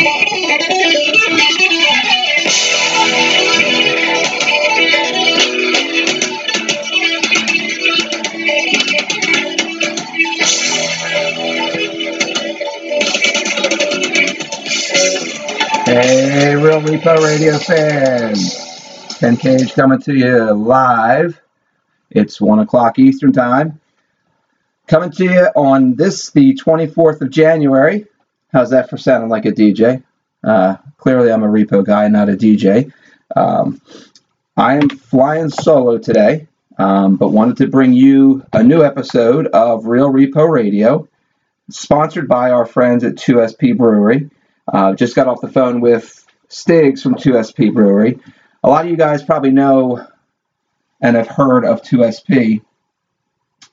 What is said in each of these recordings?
Hey, Real Repo Radio fans. Ken Cage coming to you live. It's 1 o'clock Eastern Time. Coming to you on this, the 24th of January. How's that for sounding like a DJ? Uh, clearly, I'm a repo guy, not a DJ. Um, I am flying solo today, um, but wanted to bring you a new episode of Real Repo Radio, sponsored by our friends at 2SP Brewery. Uh, just got off the phone with Stiggs from 2SP Brewery. A lot of you guys probably know and have heard of 2SP.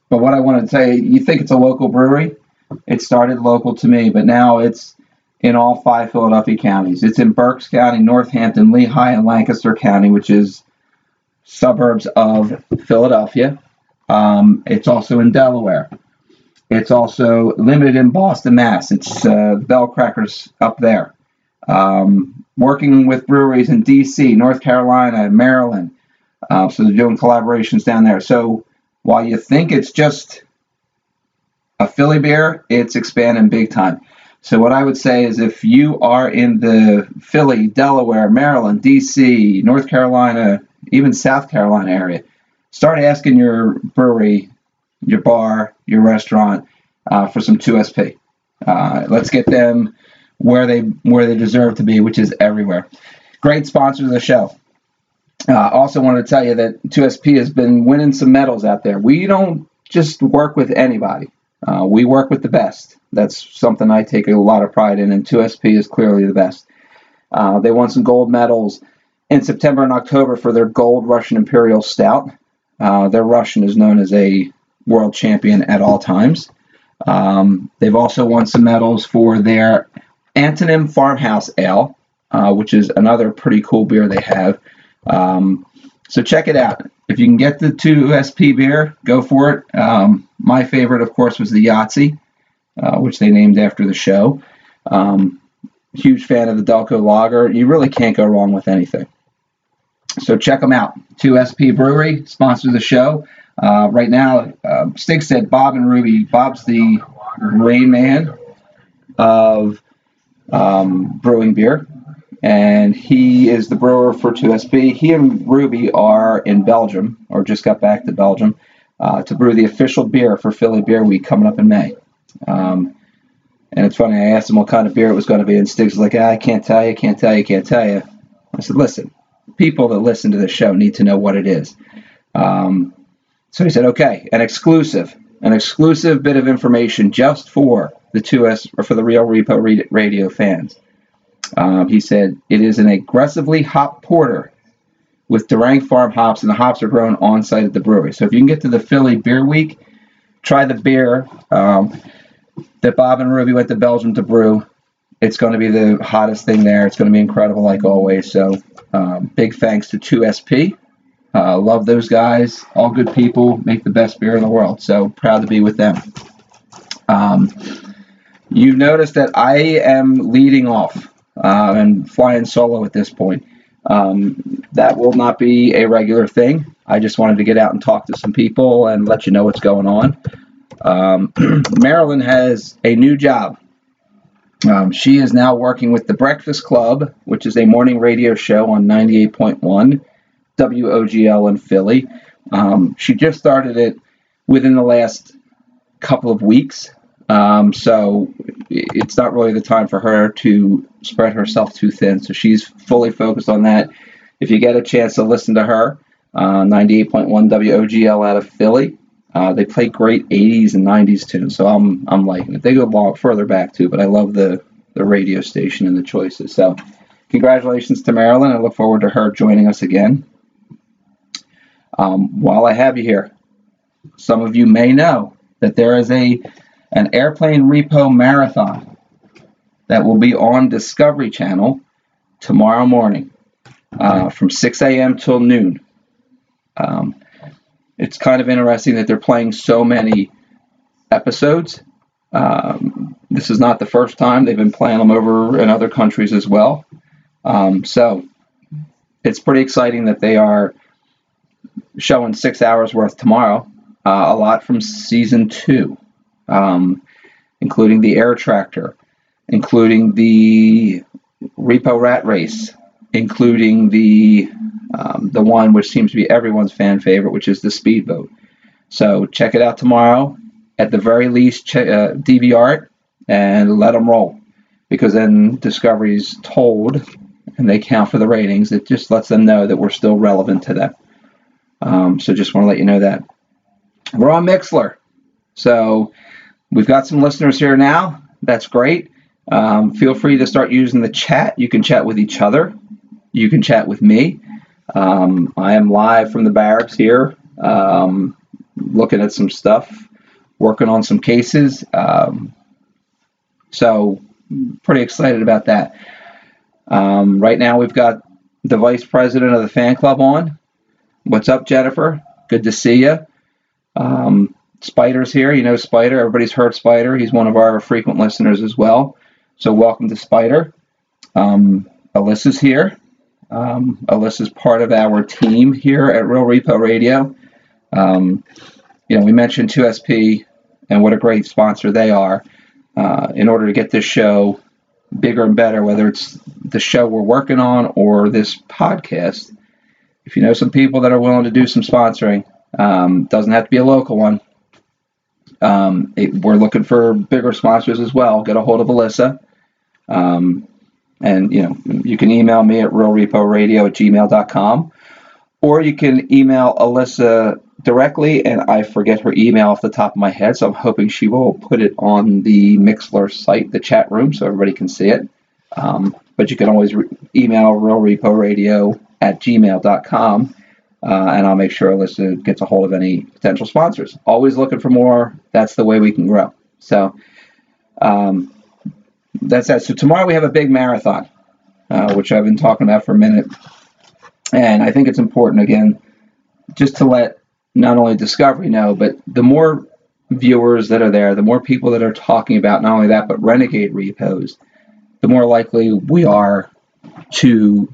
But what I want to say, you think it's a local brewery? It started local to me, but now it's in all five Philadelphia counties. It's in Berks County, Northampton, Lehigh, and Lancaster County, which is suburbs of Philadelphia. Um, it's also in Delaware. It's also limited in Boston, Mass. It's uh, Bell Crackers up there. Um, working with breweries in D.C., North Carolina, Maryland. Uh, so they're doing collaborations down there. So while you think it's just a Philly beer, it's expanding big time. So what I would say is if you are in the Philly, Delaware, Maryland, D.C., North Carolina, even South Carolina area, start asking your brewery your bar, your restaurant uh, for some 2SP. Uh, let's get them where they where they deserve to be, which is everywhere. Great sponsor of the show. Uh, also wanted to tell you that 2SP has been winning some medals out there. We don't just work with anybody. Uh, we work with the best. That's something I take a lot of pride in, and 2SP is clearly the best. Uh, they won some gold medals in September and October for their gold Russian Imperial Stout. Uh, their Russian is known as a world champion at all times. Um, they've also won some medals for their Antonym Farmhouse Ale, uh, which is another pretty cool beer they have. Um, so check it out. If you can get the 2SP beer, go for it. Um, my favorite, of course, was the Yahtzee, uh, which they named after the show. Um, huge fan of the Delco Lager. You really can't go wrong with anything. So check them out. 2SP Brewery sponsors the show. Uh, right now, uh, Stig said Bob and Ruby. Bob's the rain man of um, brewing beer, and he is the brewer for 2SP. He and Ruby are in Belgium, or just got back to Belgium, uh, to brew the official beer for Philly Beer Week coming up in May. Um, and it's funny, I asked him what kind of beer it was going to be, and Stig's like, ah, I can't tell you, can't tell you, can't tell you. I said, listen, people that listen to the show need to know what it is. Um, so he said, okay, an exclusive, an exclusive bit of information just for the 2S or for the Real Repo Radio fans. Um, he said it is an aggressively hop porter with Durang Farm hops, and the hops are grown on site at the brewery. So if you can get to the Philly Beer Week, try the beer um, that Bob and Ruby went to Belgium to brew. It's going to be the hottest thing there. It's going to be incredible, like always. So um, big thanks to 2SP uh, love those guys. All good people. Make the best beer in the world. So proud to be with them. Um, you've noticed that I am leading off uh, and flying solo at this point. Um, that will not be a regular thing. I just wanted to get out and talk to some people and let you know what's going on. Um, Marilyn has a new job. Um, she is now working with the Breakfast Club, which is a morning radio show on 98.1 WOGL in Philly. Um, she just started it within the last couple of weeks. Um, so it's not really the time for her to spread herself too thin. So she's fully focused on that. If you get a chance to listen to her, uh, 98.1 WOGL out of Philly. Uh, they play great 80s and 90s tunes, so I'm I'm liking it. They go long, further back too, but I love the the radio station and the choices. So, congratulations to Marilyn. I look forward to her joining us again. Um, while I have you here, some of you may know that there is a an airplane repo marathon that will be on Discovery Channel tomorrow morning uh, from 6 a.m. till noon. Um, it's kind of interesting that they're playing so many episodes. Um, this is not the first time. They've been playing them over in other countries as well. Um, so it's pretty exciting that they are showing six hours worth tomorrow. Uh, a lot from season two, um, including the air tractor, including the repo rat race, including the um, the one which seems to be everyone's fan favorite, which is the speedboat. So check it out tomorrow. At the very least, check, uh, DVR it and let them roll, because then Discovery's told, and they count for the ratings. It just lets them know that we're still relevant to them. Um, so just want to let you know that we're on Mixlr. So we've got some listeners here now. That's great. Um, feel free to start using the chat. You can chat with each other. You can chat with me. Um, I am live from the barracks here, um, looking at some stuff, working on some cases. Um, so, pretty excited about that. Um, right now, we've got the vice president of the fan club on. What's up, Jennifer? Good to see you. Um, Spider's here. You know Spider. Everybody's heard Spider. He's one of our frequent listeners as well. So, welcome to Spider. Um, Alyssa's here. Um, Alyssa's part of our team here at Real Repo Radio. Um, you know, we mentioned 2SP and what a great sponsor they are. Uh, in order to get this show bigger and better, whether it's the show we're working on or this podcast, if you know some people that are willing to do some sponsoring, um, doesn't have to be a local one. Um, it, we're looking for bigger sponsors as well. Get a hold of Alyssa. Um, and you know, you can email me at realreporadio at gmail.com, or you can email Alyssa directly, and I forget her email off the top of my head, so I'm hoping she will put it on the Mixlr site, the chat room, so everybody can see it. Um, but you can always re- email realreporadio at gmail.com, uh, and I'll make sure Alyssa gets a hold of any potential sponsors. Always looking for more. That's the way we can grow. So, um, that's that. So tomorrow we have a big marathon, uh, which I've been talking about for a minute, and I think it's important again, just to let not only Discovery know, but the more viewers that are there, the more people that are talking about not only that but Renegade repos, the more likely we are to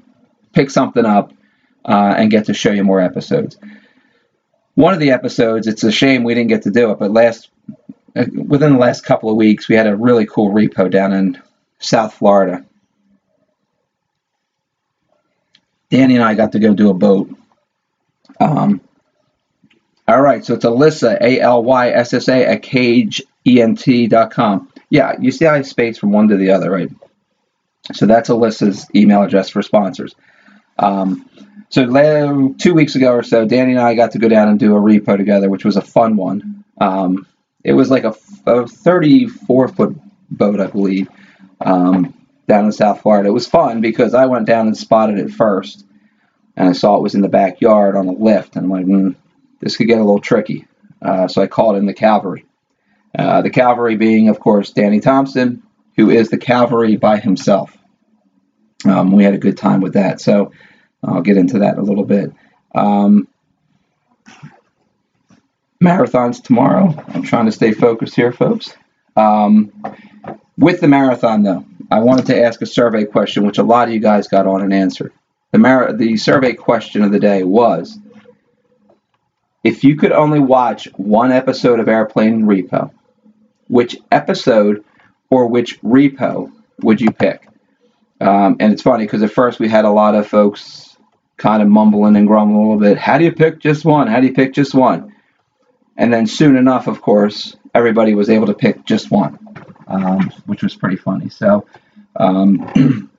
pick something up uh, and get to show you more episodes. One of the episodes, it's a shame we didn't get to do it, but last uh, within the last couple of weeks, we had a really cool repo down in South Florida. Danny and I got to go do a boat. Um, all right, so it's Alyssa, A L Y S S A, at cageent.com. Yeah, you see I space from one to the other, right? So that's Alyssa's email address for sponsors. Um, so two weeks ago or so, Danny and I got to go down and do a repo together, which was a fun one. Um, it was like a, a 34 foot boat, I believe, um, down in South Florida. It was fun because I went down and spotted it first, and I saw it was in the backyard on a lift, and I'm like, mm, this could get a little tricky. Uh, so I called in the cavalry. Uh, the cavalry being, of course, Danny Thompson, who is the cavalry by himself. Um, we had a good time with that, so I'll get into that in a little bit. Um, marathons tomorrow. I'm trying to stay focused here, folks. Um, with the marathon, though, I wanted to ask a survey question, which a lot of you guys got on and answered. The, mar- the survey question of the day was if you could only watch one episode of Airplane Repo, which episode or which repo would you pick? Um, and it's funny because at first we had a lot of folks kind of mumbling and grumbling a little bit. How do you pick just one? How do you pick just one? And then soon enough, of course, everybody was able to pick just one, um, which was pretty funny. So um,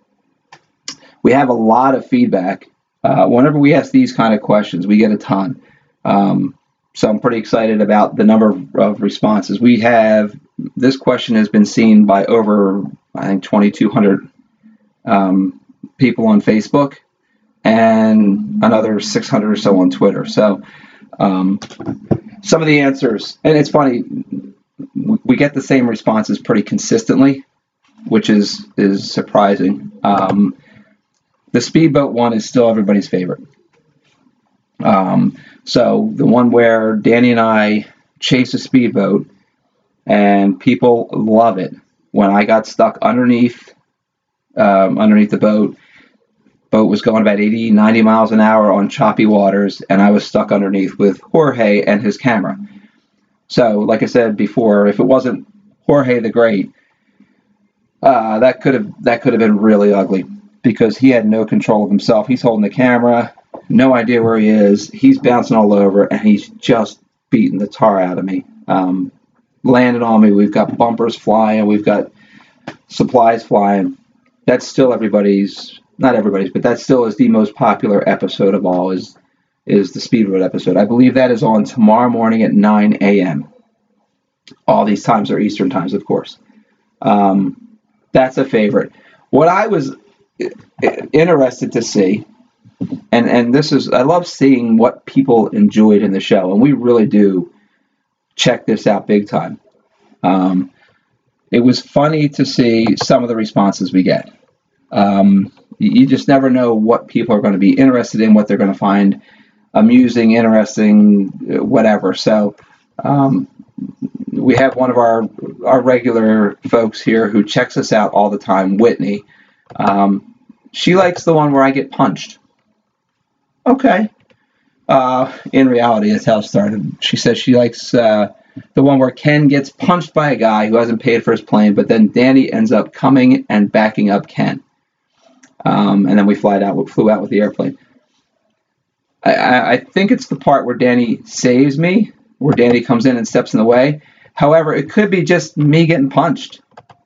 we have a lot of feedback. Uh, whenever we ask these kind of questions, we get a ton. Um, so I'm pretty excited about the number of responses. We have this question has been seen by over, I think, 2,200 um, people on Facebook and another 600 or so on Twitter. So um, some of the answers, and it's funny, we get the same responses pretty consistently, which is is surprising. Um, the speedboat one is still everybody's favorite. Um, so the one where Danny and I chase a speedboat, and people love it. when I got stuck underneath um, underneath the boat. Boat was going about 80, 90 miles an hour on choppy waters, and I was stuck underneath with Jorge and his camera. So, like I said before, if it wasn't Jorge the Great, uh, that could have that could have been really ugly because he had no control of himself. He's holding the camera, no idea where he is. He's bouncing all over, and he's just beating the tar out of me. Um, landed on me. We've got bumpers flying. We've got supplies flying. That's still everybody's, not everybody's, but that still is the most popular episode of all. Is is the speedboat episode? I believe that is on tomorrow morning at 9 a.m. All these times are Eastern times, of course. Um, that's a favorite. What I was interested to see, and and this is I love seeing what people enjoyed in the show, and we really do check this out big time. Um, it was funny to see some of the responses we get. Um, you just never know what people are going to be interested in, what they're going to find amusing, interesting, whatever. So um, we have one of our our regular folks here who checks us out all the time, Whitney. Um, she likes the one where I get punched. Okay. Uh, in reality, that's how it started. She says she likes uh, the one where Ken gets punched by a guy who hasn't paid for his plane, but then Danny ends up coming and backing up Ken. Um, and then we fly out, flew out with the airplane. I, I think it's the part where Danny saves me, where Danny comes in and steps in the way. However, it could be just me getting punched.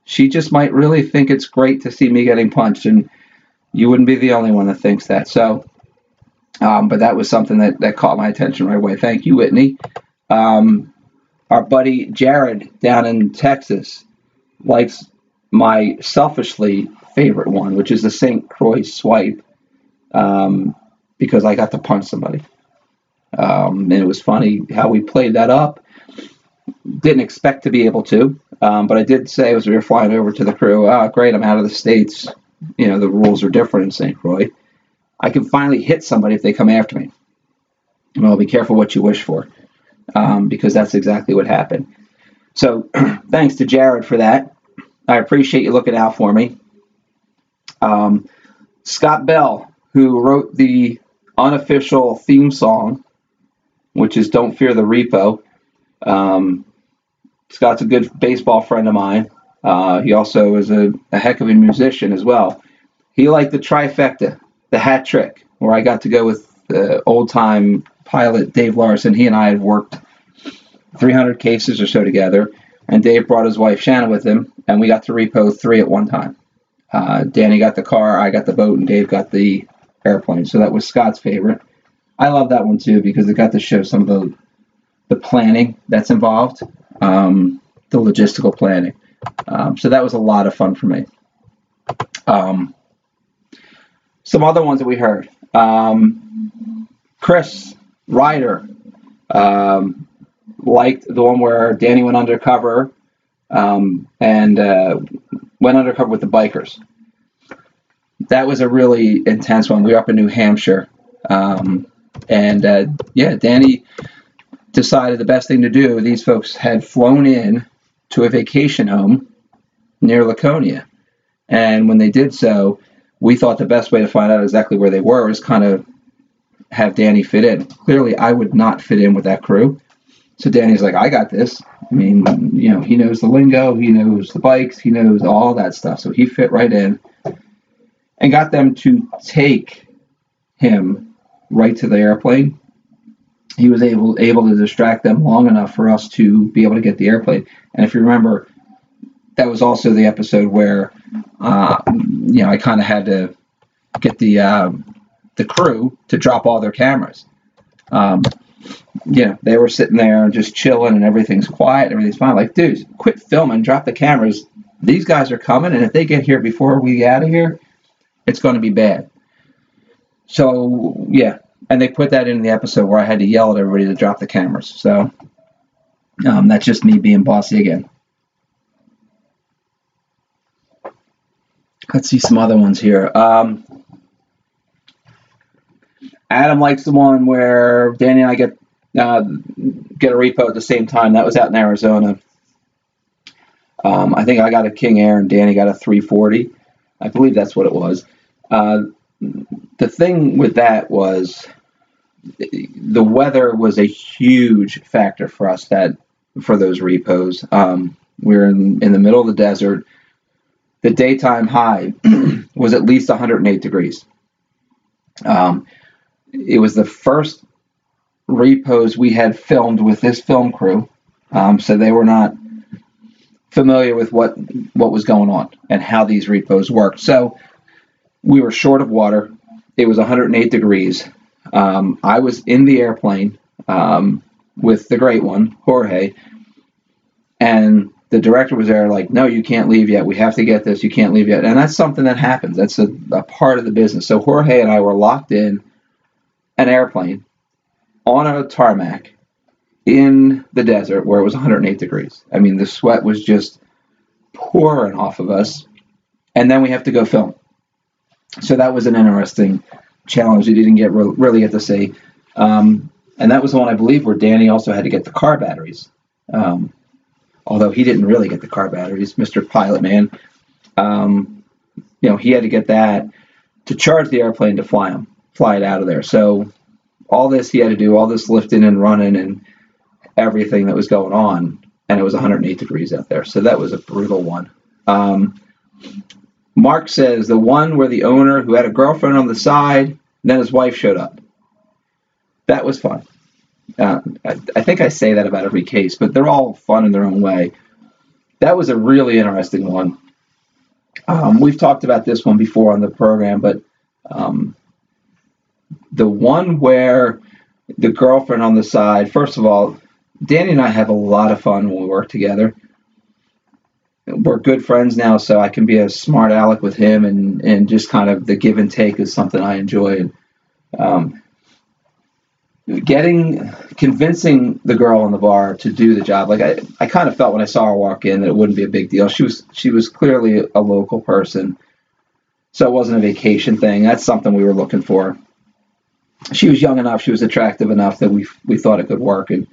She just might really think it's great to see me getting punched, and you wouldn't be the only one that thinks that. So, um, but that was something that, that caught my attention right away. Thank you, Whitney. Um, our buddy Jared down in Texas likes my selfishly favorite one, which is the St. Croix swipe, um, because I got to punch somebody. Um, and it was funny how we played that up. Didn't expect to be able to, um, but I did say as we were flying over to the crew, oh, great, I'm out of the States. You know, the rules are different in St. Croix. I can finally hit somebody if they come after me. Well, be careful what you wish for, um, because that's exactly what happened. So, thanks to Jared for that. I appreciate you looking out for me. Um, Scott Bell, who wrote the unofficial theme song, which is Don't Fear the Repo. Um, Scott's a good baseball friend of mine. Uh, he also is a, a, heck of a musician as well. He liked the trifecta, the hat trick, where I got to go with the old time pilot Dave Larson. He and I had worked 300 cases or so together, and Dave brought his wife Shanna with him, and we got to repo three at one time. Uh, Danny got the car, I got the boat, and Dave got the airplane. So that was Scott's favorite. I love that one too because it got to show some of the the planning that's involved, um, the logistical planning. Um, so that was a lot of fun for me. Um, some other ones that we heard. Um, Chris Ryder um, liked the one where Danny went undercover um, and uh, went undercover with the bikers that was a really intense one. We were up in New Hampshire, um, and uh, yeah, Danny decided the best thing to do. These folks had flown in to a vacation home near Laconia, and when they did so, we thought the best way to find out exactly where they were was kind of have Danny fit in. Clearly, I would not fit in with that crew. So Danny's like, I got this. I mean, you know, he knows the lingo, he knows the bikes, he knows all that stuff. So he fit right in and got them to take him right to the airplane. He was able able to distract them long enough for us to be able to get the airplane. And if you remember, that was also the episode where uh, you know I kind of had to get the uh, the crew to drop all their cameras. Um, yeah, they were sitting there and just chilling, and everything's quiet, everything's fine. Like, dudes, quit filming, drop the cameras. These guys are coming, and if they get here before we get out of here, it's going to be bad. So yeah, and they put that in the episode where I had to yell at everybody to drop the cameras. So um, that's just me being bossy again. Let's see some other ones here. Um, Adam likes the one where Danny and I get uh, get a repo at the same time. That was out in Arizona. Um, I think I got a King Air and Danny got a 340. I believe that's what it was. Uh, the thing with that was the weather was a huge factor for us that for those repos. Um, we were in, in the middle of the desert. The daytime high was at least 108 degrees. Um, it was the first repos we had filmed with this film crew, um, so they were not familiar with what what was going on and how these repos worked. So we were short of water. It was 108 degrees. Um, I was in the airplane um, with the great one, Jorge, and the director was there, like, no, you can't leave yet. We have to get this. You can't leave yet. And that's something that happens. That's a, a part of the business. So Jorge and I were locked in an airplane on a tarmac in the desert where it was 108 degrees. I mean, the sweat was just pouring off of us. And then we have to go film. So that was an interesting challenge you didn't get re- really get to see. Um, and that was the one I believe where Danny also had to get the car batteries. Um, although he didn't really get the car batteries, Mr. Pilot Man. Um, you know, he had to get that to charge the airplane to fly him, fly it out of there. So all this he had to do, all this lifting and running and everything that was going on, and it was 108 degrees out there. So that was a brutal one. Um, Mark says the one where the owner who had a girlfriend on the side, then his wife showed up. That was fun. Uh, I, I, think I say that about every case, but they're all fun in their own way. That was a really interesting one. Um, we've talked about this one before on the program, but um, the one where the girlfriend on the side, first of all, Danny and I have a lot of fun when we work together. We're good friends now, so I can be a smart aleck with him, and, and just kind of the give and take is something I enjoy. Um, getting convincing the girl in the bar to do the job like I, I kind of felt when i saw her walk in that it wouldn't be a big deal she was she was clearly a local person so it wasn't a vacation thing that's something we were looking for she was young enough she was attractive enough that we we thought it could work and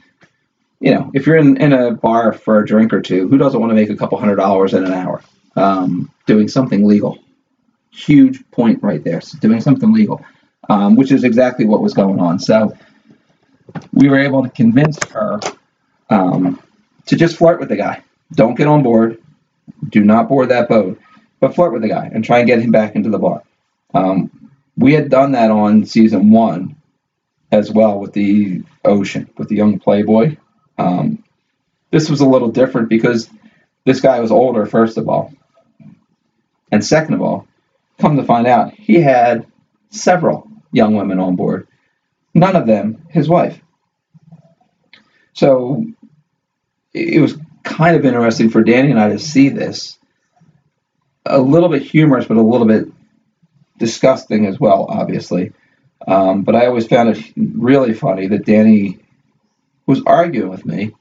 you know if you're in, in a bar for a drink or two who doesn't want to make a couple hundred dollars in an hour um, doing something legal huge point right there so doing something legal um, which is exactly what was going on so we were able to convince her um, to just flirt with the guy. Don't get on board. Do not board that boat, but flirt with the guy and try and get him back into the bar. Um, we had done that on season one as well with the ocean, with the young playboy. Um, this was a little different because this guy was older, first of all. And second of all, come to find out, he had several young women on board none of them his wife. So it was kind of interesting for Danny and I to see this. A little bit humorous, but a little bit disgusting as well, obviously. Um, but I always found it really funny that Danny was arguing with me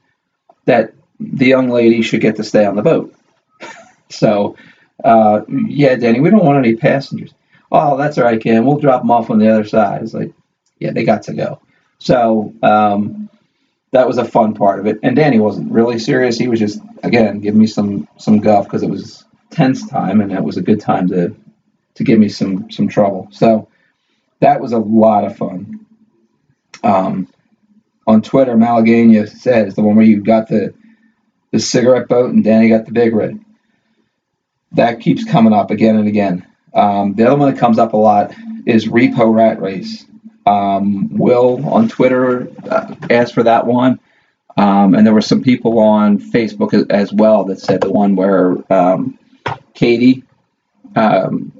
that the young lady should get to stay on the boat. so, uh, yeah, Danny, we don't want any passengers. Oh, that's all right, Ken. We'll drop them off on the other side. It's like, yeah, they got to go. So um, that was a fun part of it. And Danny wasn't really serious. He was just again giving me some some guff because it was tense time and it was a good time to to give me some some trouble. So that was a lot of fun. Um, on Twitter, Malagania says the one where you got the the cigarette boat and Danny got the big red. That keeps coming up again and again. Um, the other one that comes up a lot is Repo Rat Race. Um, Will on Twitter uh, asked for that one. Um, and there were some people on Facebook as well that said the one where um, Katie um,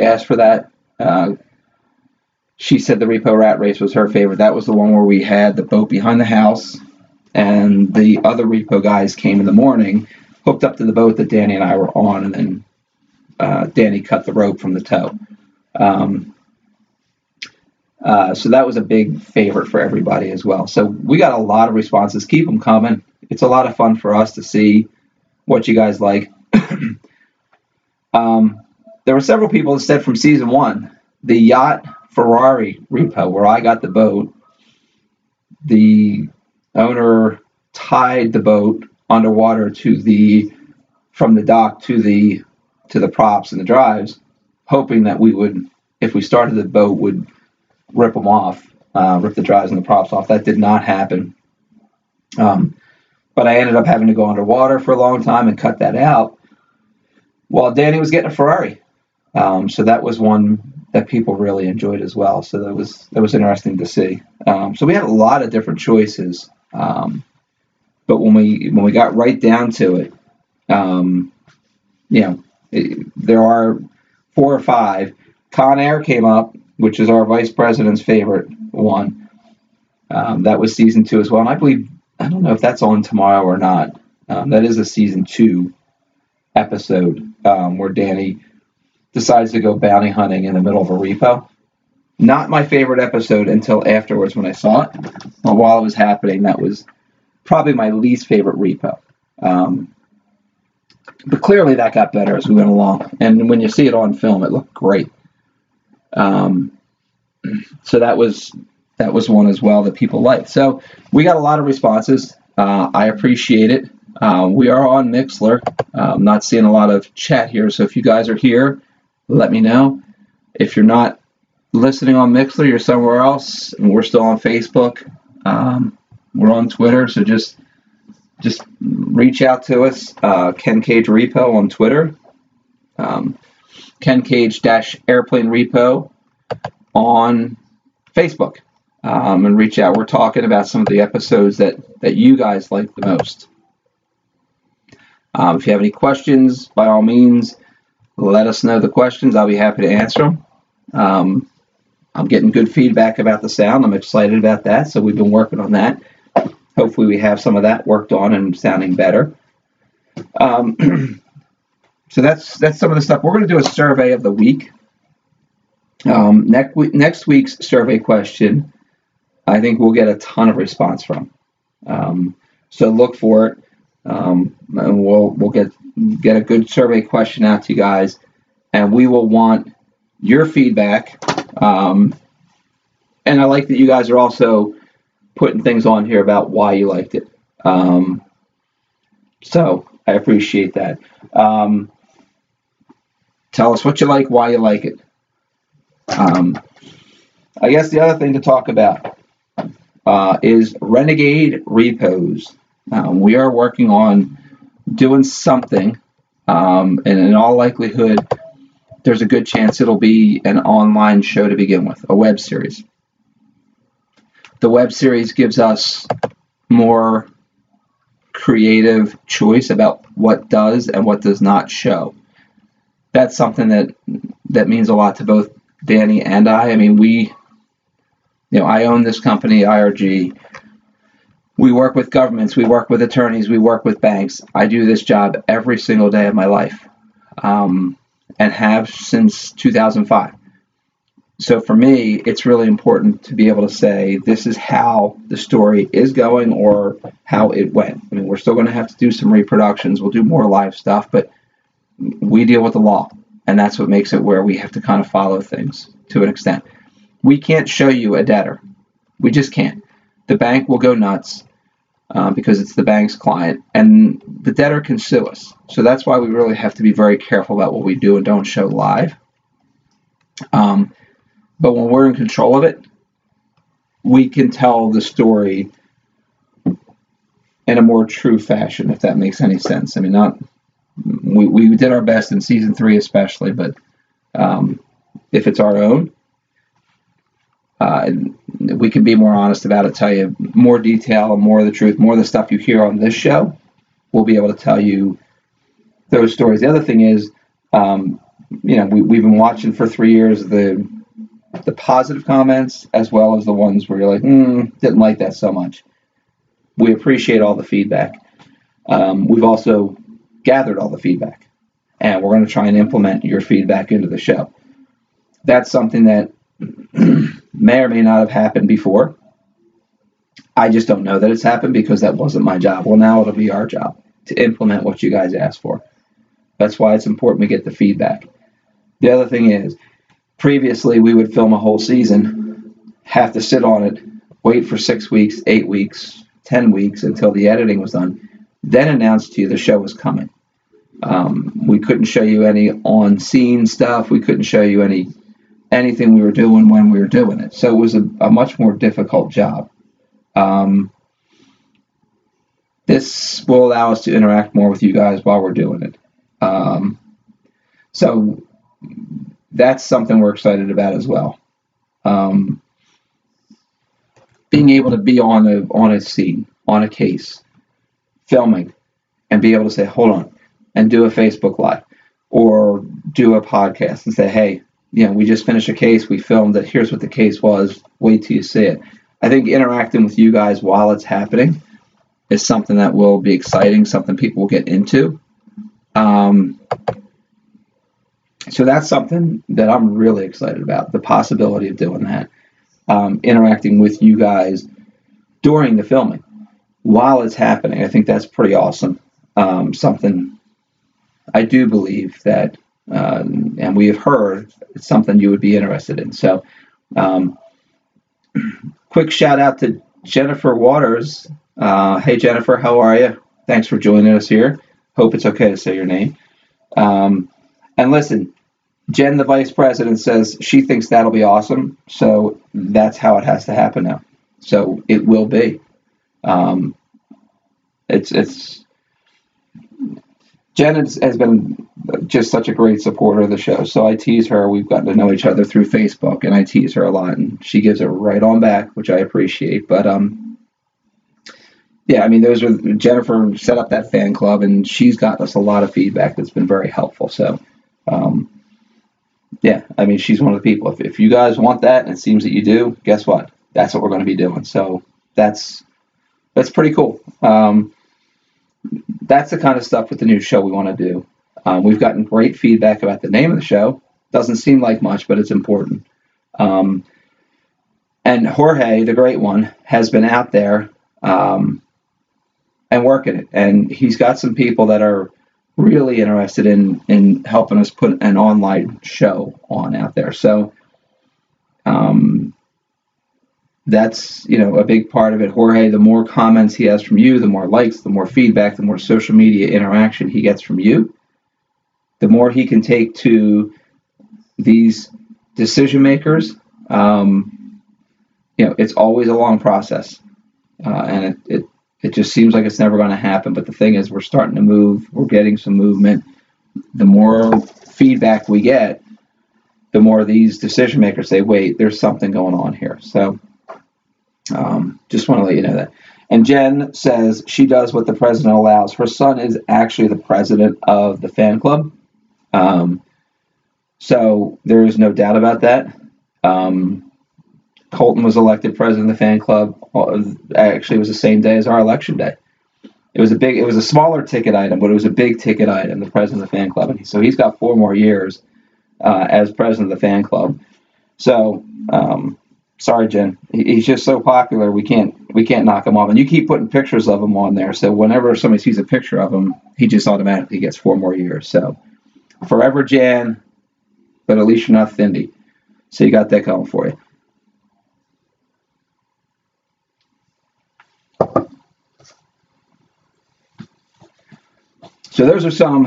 asked for that. Uh, she said the Repo Rat Race was her favorite. That was the one where we had the boat behind the house, and the other Repo guys came in the morning, hooked up to the boat that Danny and I were on, and then uh, Danny cut the rope from the tow. Um, uh, so that was a big favorite for everybody as well. So we got a lot of responses. Keep them coming. It's a lot of fun for us to see what you guys like. um, there were several people that said from season one, the yacht Ferrari repo where I got the boat, the owner tied the boat underwater to the from the dock to the to the props and the drives, hoping that we would, if we started the boat, would rip them off, uh, rip the drives and the props off. That did not happen. Um, but I ended up having to go underwater for a long time and cut that out while Danny was getting a Ferrari. Um, so that was one that people really enjoyed as well. So that was that was interesting to see. Um, so we had a lot of different choices, um, but when we when we got right down to it, um, you know, it, there are four or five. Con Air came up, which is our vice president's favorite one. Um, that was season two as well, and I believe I don't know if that's on tomorrow or not. Um, that is a season two episode where Danny decides to go bounty hunting in the middle of a repo. Not my favorite episode until afterwards when I saw it. But while it was happening, that was probably my least favorite repo. Um, but clearly that got better as we went along. And when you see it on film, it looked great. Um, so that was that was one as well that people liked. So we got a lot of responses. Uh, I appreciate it. Uh, we are on Mixlr. Uh, I'm not seeing a lot of chat here, so if you guys are here, let me know. If you're not listening on Mixlr, you're somewhere else, and we're still on Facebook. Um, we're on Twitter, so just just reach out to us. Uh, Ken Cage Repo on Twitter. Um, Ken Cage Dash Airplane Repo on Facebook. Um, and reach out. We're talking about some of the episodes that that you guys like the most. Um, if you have any questions, by all means, let us know the questions. I'll be happy to answer them. Um, I'm getting good feedback about the sound. I'm excited about that. So we've been working on that. Hopefully, we have some of that worked on and sounding better. Um, so that's that's some of the stuff. We're going to do a survey of the week. Um, next next week's survey question, I think we'll get a ton of response from. Um, so look for it. Um, and we'll we'll get get a good survey question out to you guys, and we will want your feedback. Um, and I like that you guys are also putting things on here about why you liked it. Um, so I appreciate that. Um, tell us what you like, why you like it. Um, I guess the other thing to talk about uh, is Renegade repos. Um, we are working on doing something, um, and in all likelihood, there's a good chance it'll be an online show to begin with, a web series. The web series gives us more creative choice about what does and what does not show. That's something that that means a lot to both Danny and I. I mean, we, you know, I own this company, IRG we work with governments, we work with attorneys, we work with banks. I do this job every single day of my life um, and have since 2005. So for me, it's really important to be able to say this is how the story is going or how it went. I mean, we're still going to have to do some reproductions, we'll do more live stuff, but we deal with the law. And that's what makes it where we have to kind of follow things to an extent. We can't show you a debtor. We just can't. The bank will go nuts uh, because it's the bank's client, and the debtor can sue us. So that's why we really have to be very careful about what we do and don't show live. Um, but when we're in control of it, we can tell the story in a more true fashion, if that makes any sense. I mean, not we, we did our best in season three, especially, but um, if it's our own, uh, we can be more honest about it, tell you more detail and more of the truth, more of the stuff you hear on this show. We'll be able to tell you those stories. The other thing is, um, you know, we, we've been watching for three years the the positive comments as well as the ones where you're like, mm, didn't like that so much. We appreciate all the feedback. Um, we've also gathered all the feedback, and we're going to try and implement your feedback into the show. That's something that may or may not have happened before. I just don't know that it's happened because that wasn't my job. Well, now it'll be our job to implement what you guys asked for. That's why it's important we get the feedback. The other thing is, previously we would film a whole season, have to sit on it, wait for six weeks, eight weeks, ten weeks until the editing was done, then announce to you the show was coming. Um, we couldn't show you any on scene stuff. We couldn't show you any anything we were doing when we were doing it. So it was a, a much more difficult job. Um, this will allow us to interact more with you guys while we're doing it. Um, so that's something we're excited about as well. Um, being able to be on a on a scene, on a case, filming, and be able to say, "Hold on," and do a Facebook live or do a podcast and say, "Hey, you know, we just finished a case. We filmed it. Here's what the case was. Wait till you see it." I think interacting with you guys while it's happening is something that will be exciting, something people will get into. Um, so that's something that I'm really excited about the possibility of doing that, um, interacting with you guys during the filming while it's happening. I think that's pretty awesome. Um, something I do believe that, uh, and we have heard it's something you would be interested in. So, um, quick shout out to Jennifer Waters. Uh, hey, Jennifer, how are you? Thanks for joining us here. Hope it's okay to say your name. Um, and listen, Jen, the vice president, says she thinks that'll be awesome. So that's how it has to happen now. So it will be. Um, it's it's Jen has, been just such a great supporter of the show. So I tease her. We've gotten to know each other through Facebook, and I tease her a lot, and she gives it right on back, which I appreciate. But um, yeah, I mean, those are Jennifer set up that fan club, and she's gotten us a lot of feedback that's been very helpful. So um, yeah, I mean, she's one of the people. If, if you guys want that, and it seems that you do, guess what? That's what we're going to be doing. So that's that's pretty cool. Um, that's the kind of stuff with the new show we want to do. Um, we've gotten great feedback about the name of the show. Doesn't seem like much, but it's important. Um, and Jorge, the great one, has been out there um, and working it. And he's got some people that are really interested in in helping us put an online show on out there. So um, that's you know a big part of it. Jorge, the more comments he has from you, the more likes, the more feedback, the more social media interaction he gets from you, the more he can take to these decision makers. Um, you know, it's always a long process, uh, and it, it it just seems like it's never going to happen. But the thing is, we're starting to move. We're getting some movement. The more feedback we get, the more these decision makers say, "Wait, there's something going on here." So um, just want to let you know that. And Jen says she does what the president allows. Her son is actually the president of the fan club. Um, so there is no doubt about that. Um, Colton was elected president of the fan club. Actually, it was the same day as our election day. It was a big, it was a smaller ticket item, but it was a big ticket item. The president of the fan club, and so he's got four more years uh, as president of the fan club. So um, sorry, Jen. He's just so popular. We can't we can't knock him off. And you keep putting pictures of him on there, so whenever somebody sees a picture of him, he just automatically gets four more years. So forever Jan, but at least you're not Findy. So you got that going for you. So those are some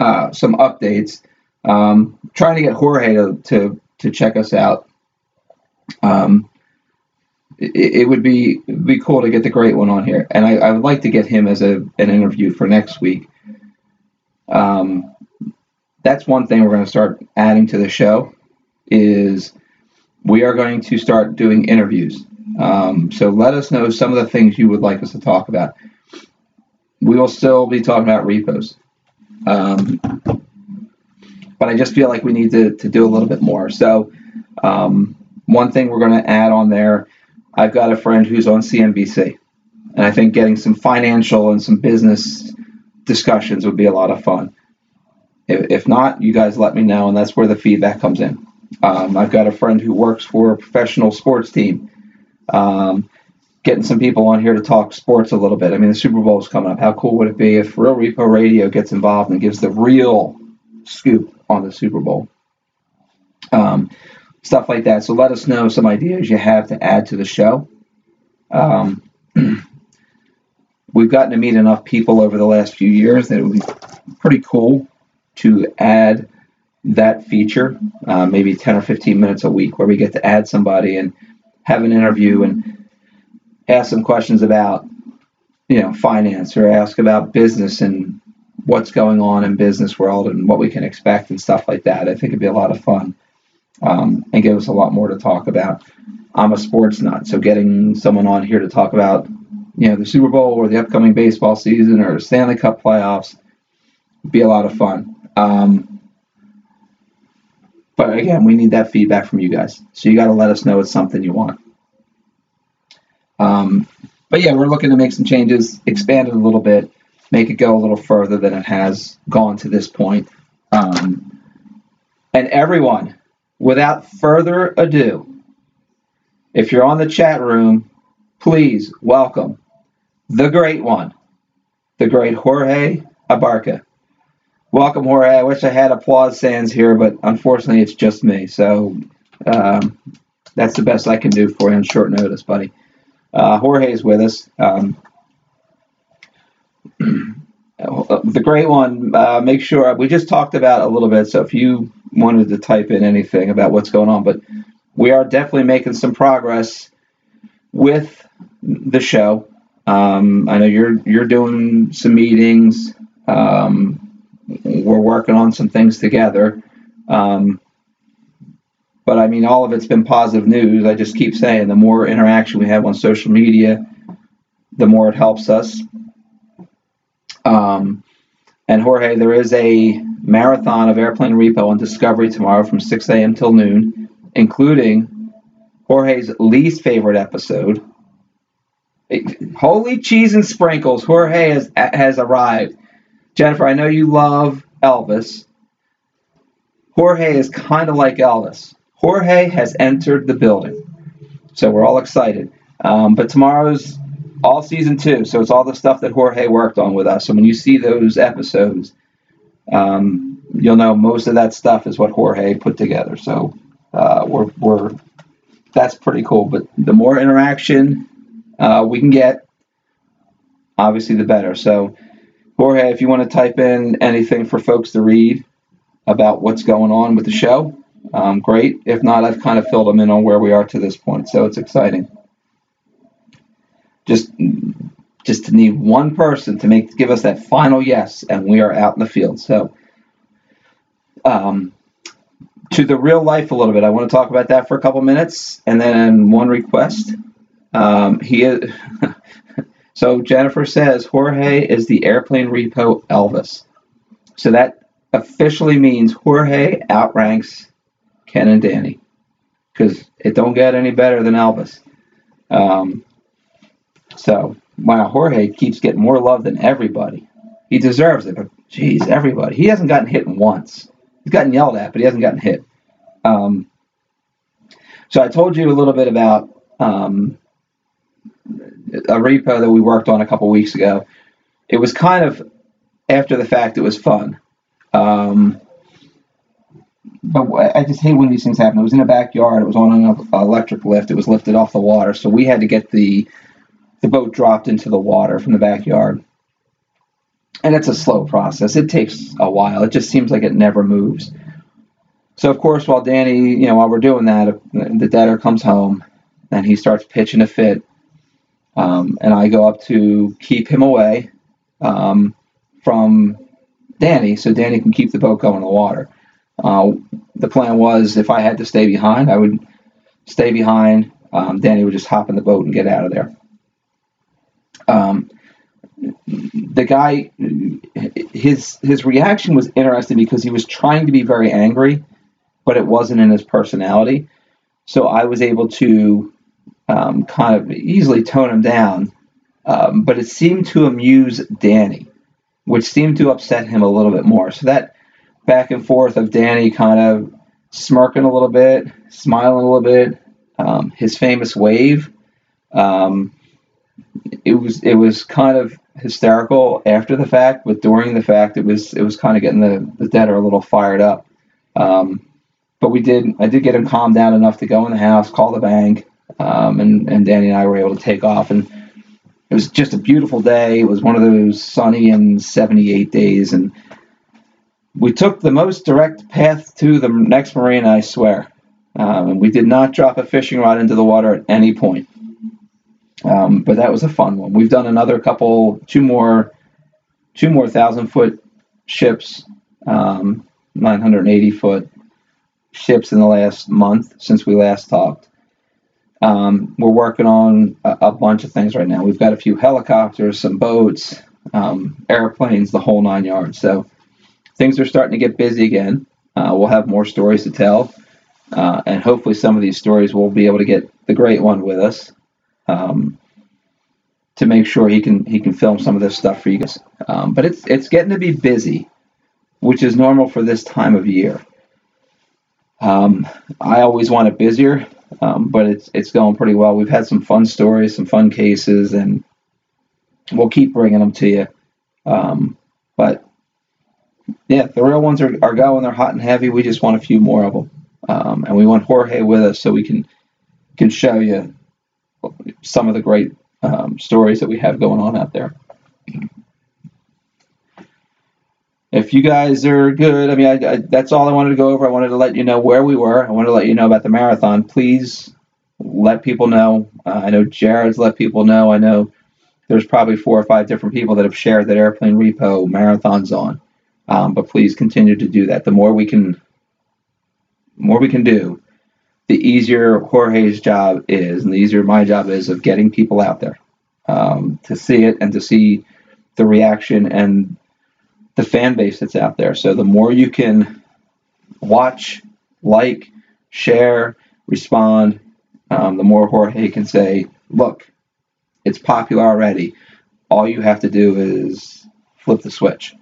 uh, some updates. Um, trying to get Jorge to, to, to check us out um, it, it, would be be cool to get the great one on here, and I, I would like to get him as a an interview for next week. Um, that's one thing we're going to start adding to the show is we are going to start doing interviews. Um, so let us know some of the things you would like us to talk about. We will still be talking about repos. Um, but I just feel like we need to, to do a little bit more. So um, one thing we're going to add on there I've got a friend who's on CNBC, and I think getting some financial and some business discussions would be a lot of fun. If, if not, you guys let me know, and that's where the feedback comes in. Um, I've got a friend who works for a professional sports team. Um, getting some people on here to talk sports a little bit. I mean, the Super Bowl is coming up. How cool would it be if Real Repo Radio gets involved and gives the real scoop on the Super Bowl? Um, stuff like that. So let us know some ideas you have to add to the show. Um, we've gotten to meet enough people over the last few years that it would be pretty cool to add that feature, uh, maybe 10 or 15 minutes a week, where we get to add somebody and have an interview and ask some questions about, you know, finance or ask about business and what's going on in business world and what we can expect and stuff like that. I think it'd be a lot of fun um, and give us a lot more to talk about. I'm a sports nut, so getting someone on here to talk about, you know, the Super Bowl or the upcoming baseball season or Stanley Cup playoffs would be a lot of fun. Um, but again, we need that feedback from you guys. So you got to let us know it's something you want. Um, but yeah, we're looking to make some changes, expand it a little bit, make it go a little further than it has gone to this point. Um, and everyone, without further ado, if you're on the chat room, please welcome the great one, the great Jorge Abarca. Welcome, Jorge. I wish I had applause stands here, but unfortunately, it's just me. So um, that's the best I can do for you on short notice, buddy. Uh, Jorge is with us. Um, the great one, uh, make sure we just talked about a little bit. So if you wanted to type in anything about what's going on, but we are definitely making some progress with the show. Um, I know you're you're doing some meetings. Um, we're working on some things together. Um, but I mean, all of it's been positive news. I just keep saying the more interaction we have on social media, the more it helps us. Um, and Jorge, there is a marathon of airplane repo on Discovery tomorrow from 6 a.m. till noon, including Jorge's least favorite episode. Holy cheese and sprinkles! Jorge has has arrived. Jennifer, I know you love Elvis. Jorge is kind of like Elvis. Jorge has entered the building, so we're all excited. Um, but tomorrow's all season two, so it's all the stuff that Jorge worked on with us. So when you see those episodes, um, you'll know most of that stuff is what Jorge put together. So uh, we're, we're that's pretty cool. But the more interaction uh, we can get, obviously, the better. So Jorge, if you want to type in anything for folks to read about what's going on with the show, um, great. If not, I've kind of filled them in on where we are to this point, so it's exciting just just to need one person to make give us that final yes, and we are out in the field. So, um, to the real life a little bit. I want to talk about that for a couple minutes, and then one request. Um, he is. so Jennifer says Jorge is the airplane repo Elvis. So that officially means Jorge outranks Ken and Danny because it don't get any better than Elvis. Um, so wow, Jorge keeps getting more love than everybody. He deserves it, but geez, everybody. He hasn't gotten hit once. He's gotten yelled at, but he hasn't gotten hit. Um, so I told you a little bit about um, a repo that we worked on a couple weeks ago. It was kind of after the fact. It was fun. Um, but I just hate when these things happen. It was in a backyard. It was on an electric lift. It was lifted off the water, so we had to get the the boat dropped into the water from the backyard. And it's a slow process. It takes a while. It just seems like it never moves. So of course, while Danny, you know, while we're doing that, the debtor comes home and he starts pitching a fit. Um, and I go up to keep him away um, from Danny, so Danny can keep the boat going in the water. Uh, the plan was if I had to stay behind, I would stay behind. Um, Danny would just hop in the boat and get out of there. Um, the guy, his his reaction was interesting because he was trying to be very angry, but it wasn't in his personality. So I was able to um, kind of easily tone him down, um, but it seemed to amuse Danny, which seemed to upset him a little bit more. So that back and forth of Danny kind of smirking a little bit, smiling a little bit, um, his famous wave. Um, it was it was kind of hysterical after the fact, but during the fact, it was it was kind of getting the the debtor a little fired up. Um, but we did I did get him calmed down enough to go in the house, call the bank, um, and and Danny and I were able to take off. And it was just a beautiful day. It was one of those sunny and 78 days, and we took the most direct path to the next marina, I swear. Um, and we did not drop a fishing rod into the water at any point. Um, but that was a fun one. We've done another couple, two more, two more thousand foot ships, um, 980 foot ships in the last month since we last talked. Um, we're working on a, a, bunch of things right now. We've got a few helicopters, some boats, um, airplanes, the whole nine yards. So things are starting to get busy again. Uh, we'll have more stories to tell, uh, and hopefully some of these stories we'll be able to get the great one with us um, to make sure he can he can film some of this stuff for you guys. Um, but it's it's getting to be busy, which is normal for this time of year. Um, I always want it busier, um, but it's it's going pretty well. We've had some fun stories, some fun cases, and we'll keep bringing them to you. Um, but yeah, the real ones are, are going. They're hot and heavy. We just want a few more of them, um, and we want Jorge with us so we can can show you some of the great um, stories that we have going on out there. If you guys are good, I mean, I, I, that's all I wanted to go over. I wanted to let you know where we were. I wanted to let you know about the marathon. Please let people know. Uh, I know Jared's let people know. I know there's probably four or five different people that have shared that airplane repo marathons on. Um, but please continue to do that. The more we can, more we can do, the easier Jorge's job is, and the easier my job is of getting people out there um, to see it and to see the reaction and the fan base that's out there. So the more you can watch, like, share, respond, um, the more Jorge can say, look, it's popular already. All you have to do is flip the switch.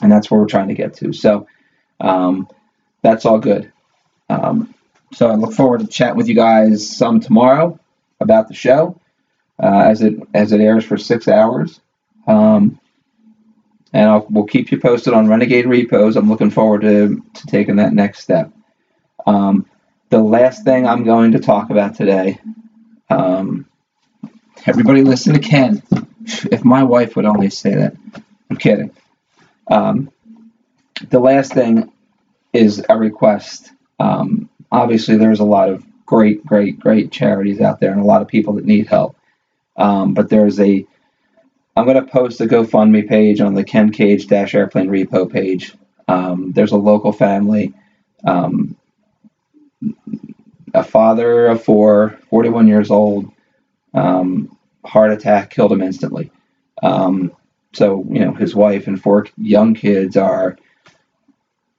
And that's where we're trying to get to. So um, that's all good. Um, so I look forward to chatting with you guys some tomorrow about the show uh, as it as it airs for six hours. Um, and I'll, we'll keep you posted on Renegade Repos. I'm looking forward to, to taking that next step. Um, the last thing I'm going to talk about today, um, everybody listen to Ken. If my wife would only say that, I'm kidding. Um, the last thing is a request. Um, obviously there's a lot of great, great, great charities out there and a lot of people that need help. Um, but there's a, I'm going to post a GoFundMe page on the Ken Cage Dash Airplane Repo page. Um, there's a local family, um, a father of four, 41 years old, um, heart attack killed him instantly. Um, so you know his wife and four young kids are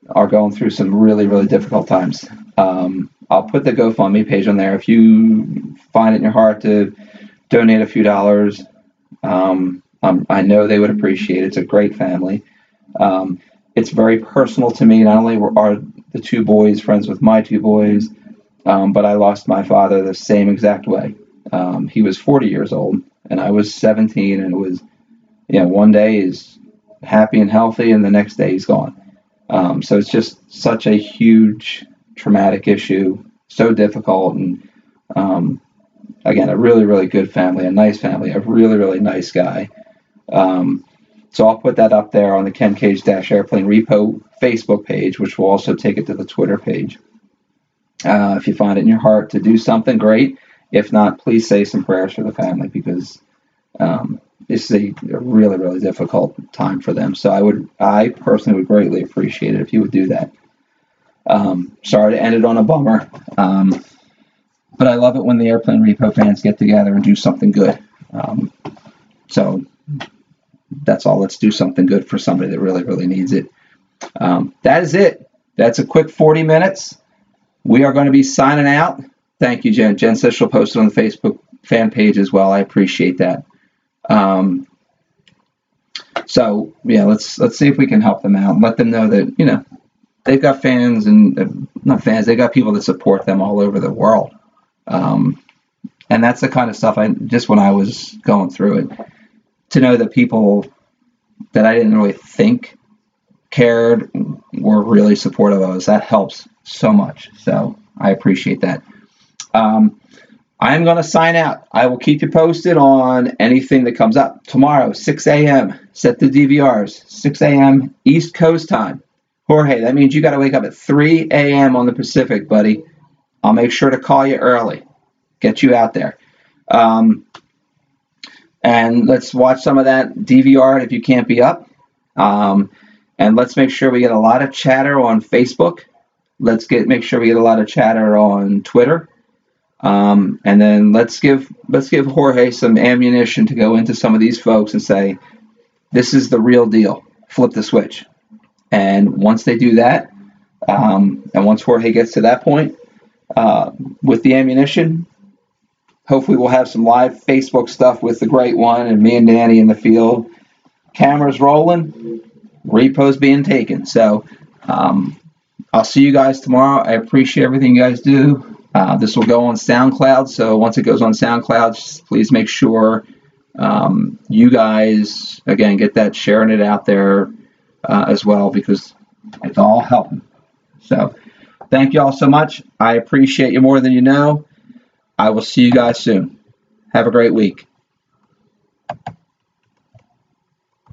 are going through some really really difficult times. Um, I'll put the GoFundMe page on there. If you find it in your heart to donate a few dollars, um, um, I know they would appreciate it. It's a great family. Um, it's very personal to me. Not only are the two boys friends with my two boys, um, but I lost my father the same exact way. He was 40 years old, and I was 17, and it was, you know, one day he's happy and healthy, and the next day he's gone. Um, so it's just such a huge traumatic issue, so difficult, and um, again, a really, really good family, a nice family, a really, really nice guy. Um, so I'll put that up there on the Ken Cage Dash Airplane Repo Facebook page, which will also take it to the Twitter page. Uh, if you find it in your heart to do something, great. If not, please say some prayers for the family because um, this is a, really, really difficult time for them. So I would, I personally would greatly appreciate it if you would do that. Um, sorry to end it on a bummer, um, but I love it when the airplane repo fans get together and do something good. Um, so that's all. Let's do something good for somebody that really, really needs it. Um, that is it. That's a quick 40 minutes. We are going to be signing out. Thank you, Jen. Jen says she'll post it on the Facebook fan page as well. I appreciate that. Um, so yeah, let's let's see if we can help them out. Let them know that you know they've got fans and uh, not fans. They got people that support them all over the world. Um, and that's the kind of stuff I just when I was going through it to know that people that I didn't really think cared were really supportive of us. That helps so much. So I appreciate that. Um, I'm going to sign out. I will keep you posted on anything that comes up. Tomorrow, 6 a.m., set the DVRs, 6 a.m. East Coast time. Jorge, that means you got to wake up at 3 a.m. on the Pacific, buddy. I'll make sure to call you early, get you out there. Um, and let's watch some of that DVR if you can't be up. Um, and let's make sure we get a lot of chatter on Facebook. Let's get make sure we get a lot of chatter on Twitter. Um, and then let's give let's give Jorge some ammunition to go into some of these folks and say, this is the real deal. Flip the switch. And once they do that, um, and once Jorge gets to that point uh, with the ammunition, hopefully we'll have some live Facebook stuff with the great one and me and Danny in the field. Cameras rolling, repos being taken. So um, I'll see you guys tomorrow. I appreciate everything you guys do. Uh, this will go on SoundCloud. So once it goes on SoundCloud, please make sure um, you guys, again, get that sharing it out there uh, as well because it's all helping. So thank you all so much. I appreciate you more than you know. I will see you guys soon. Have a great week.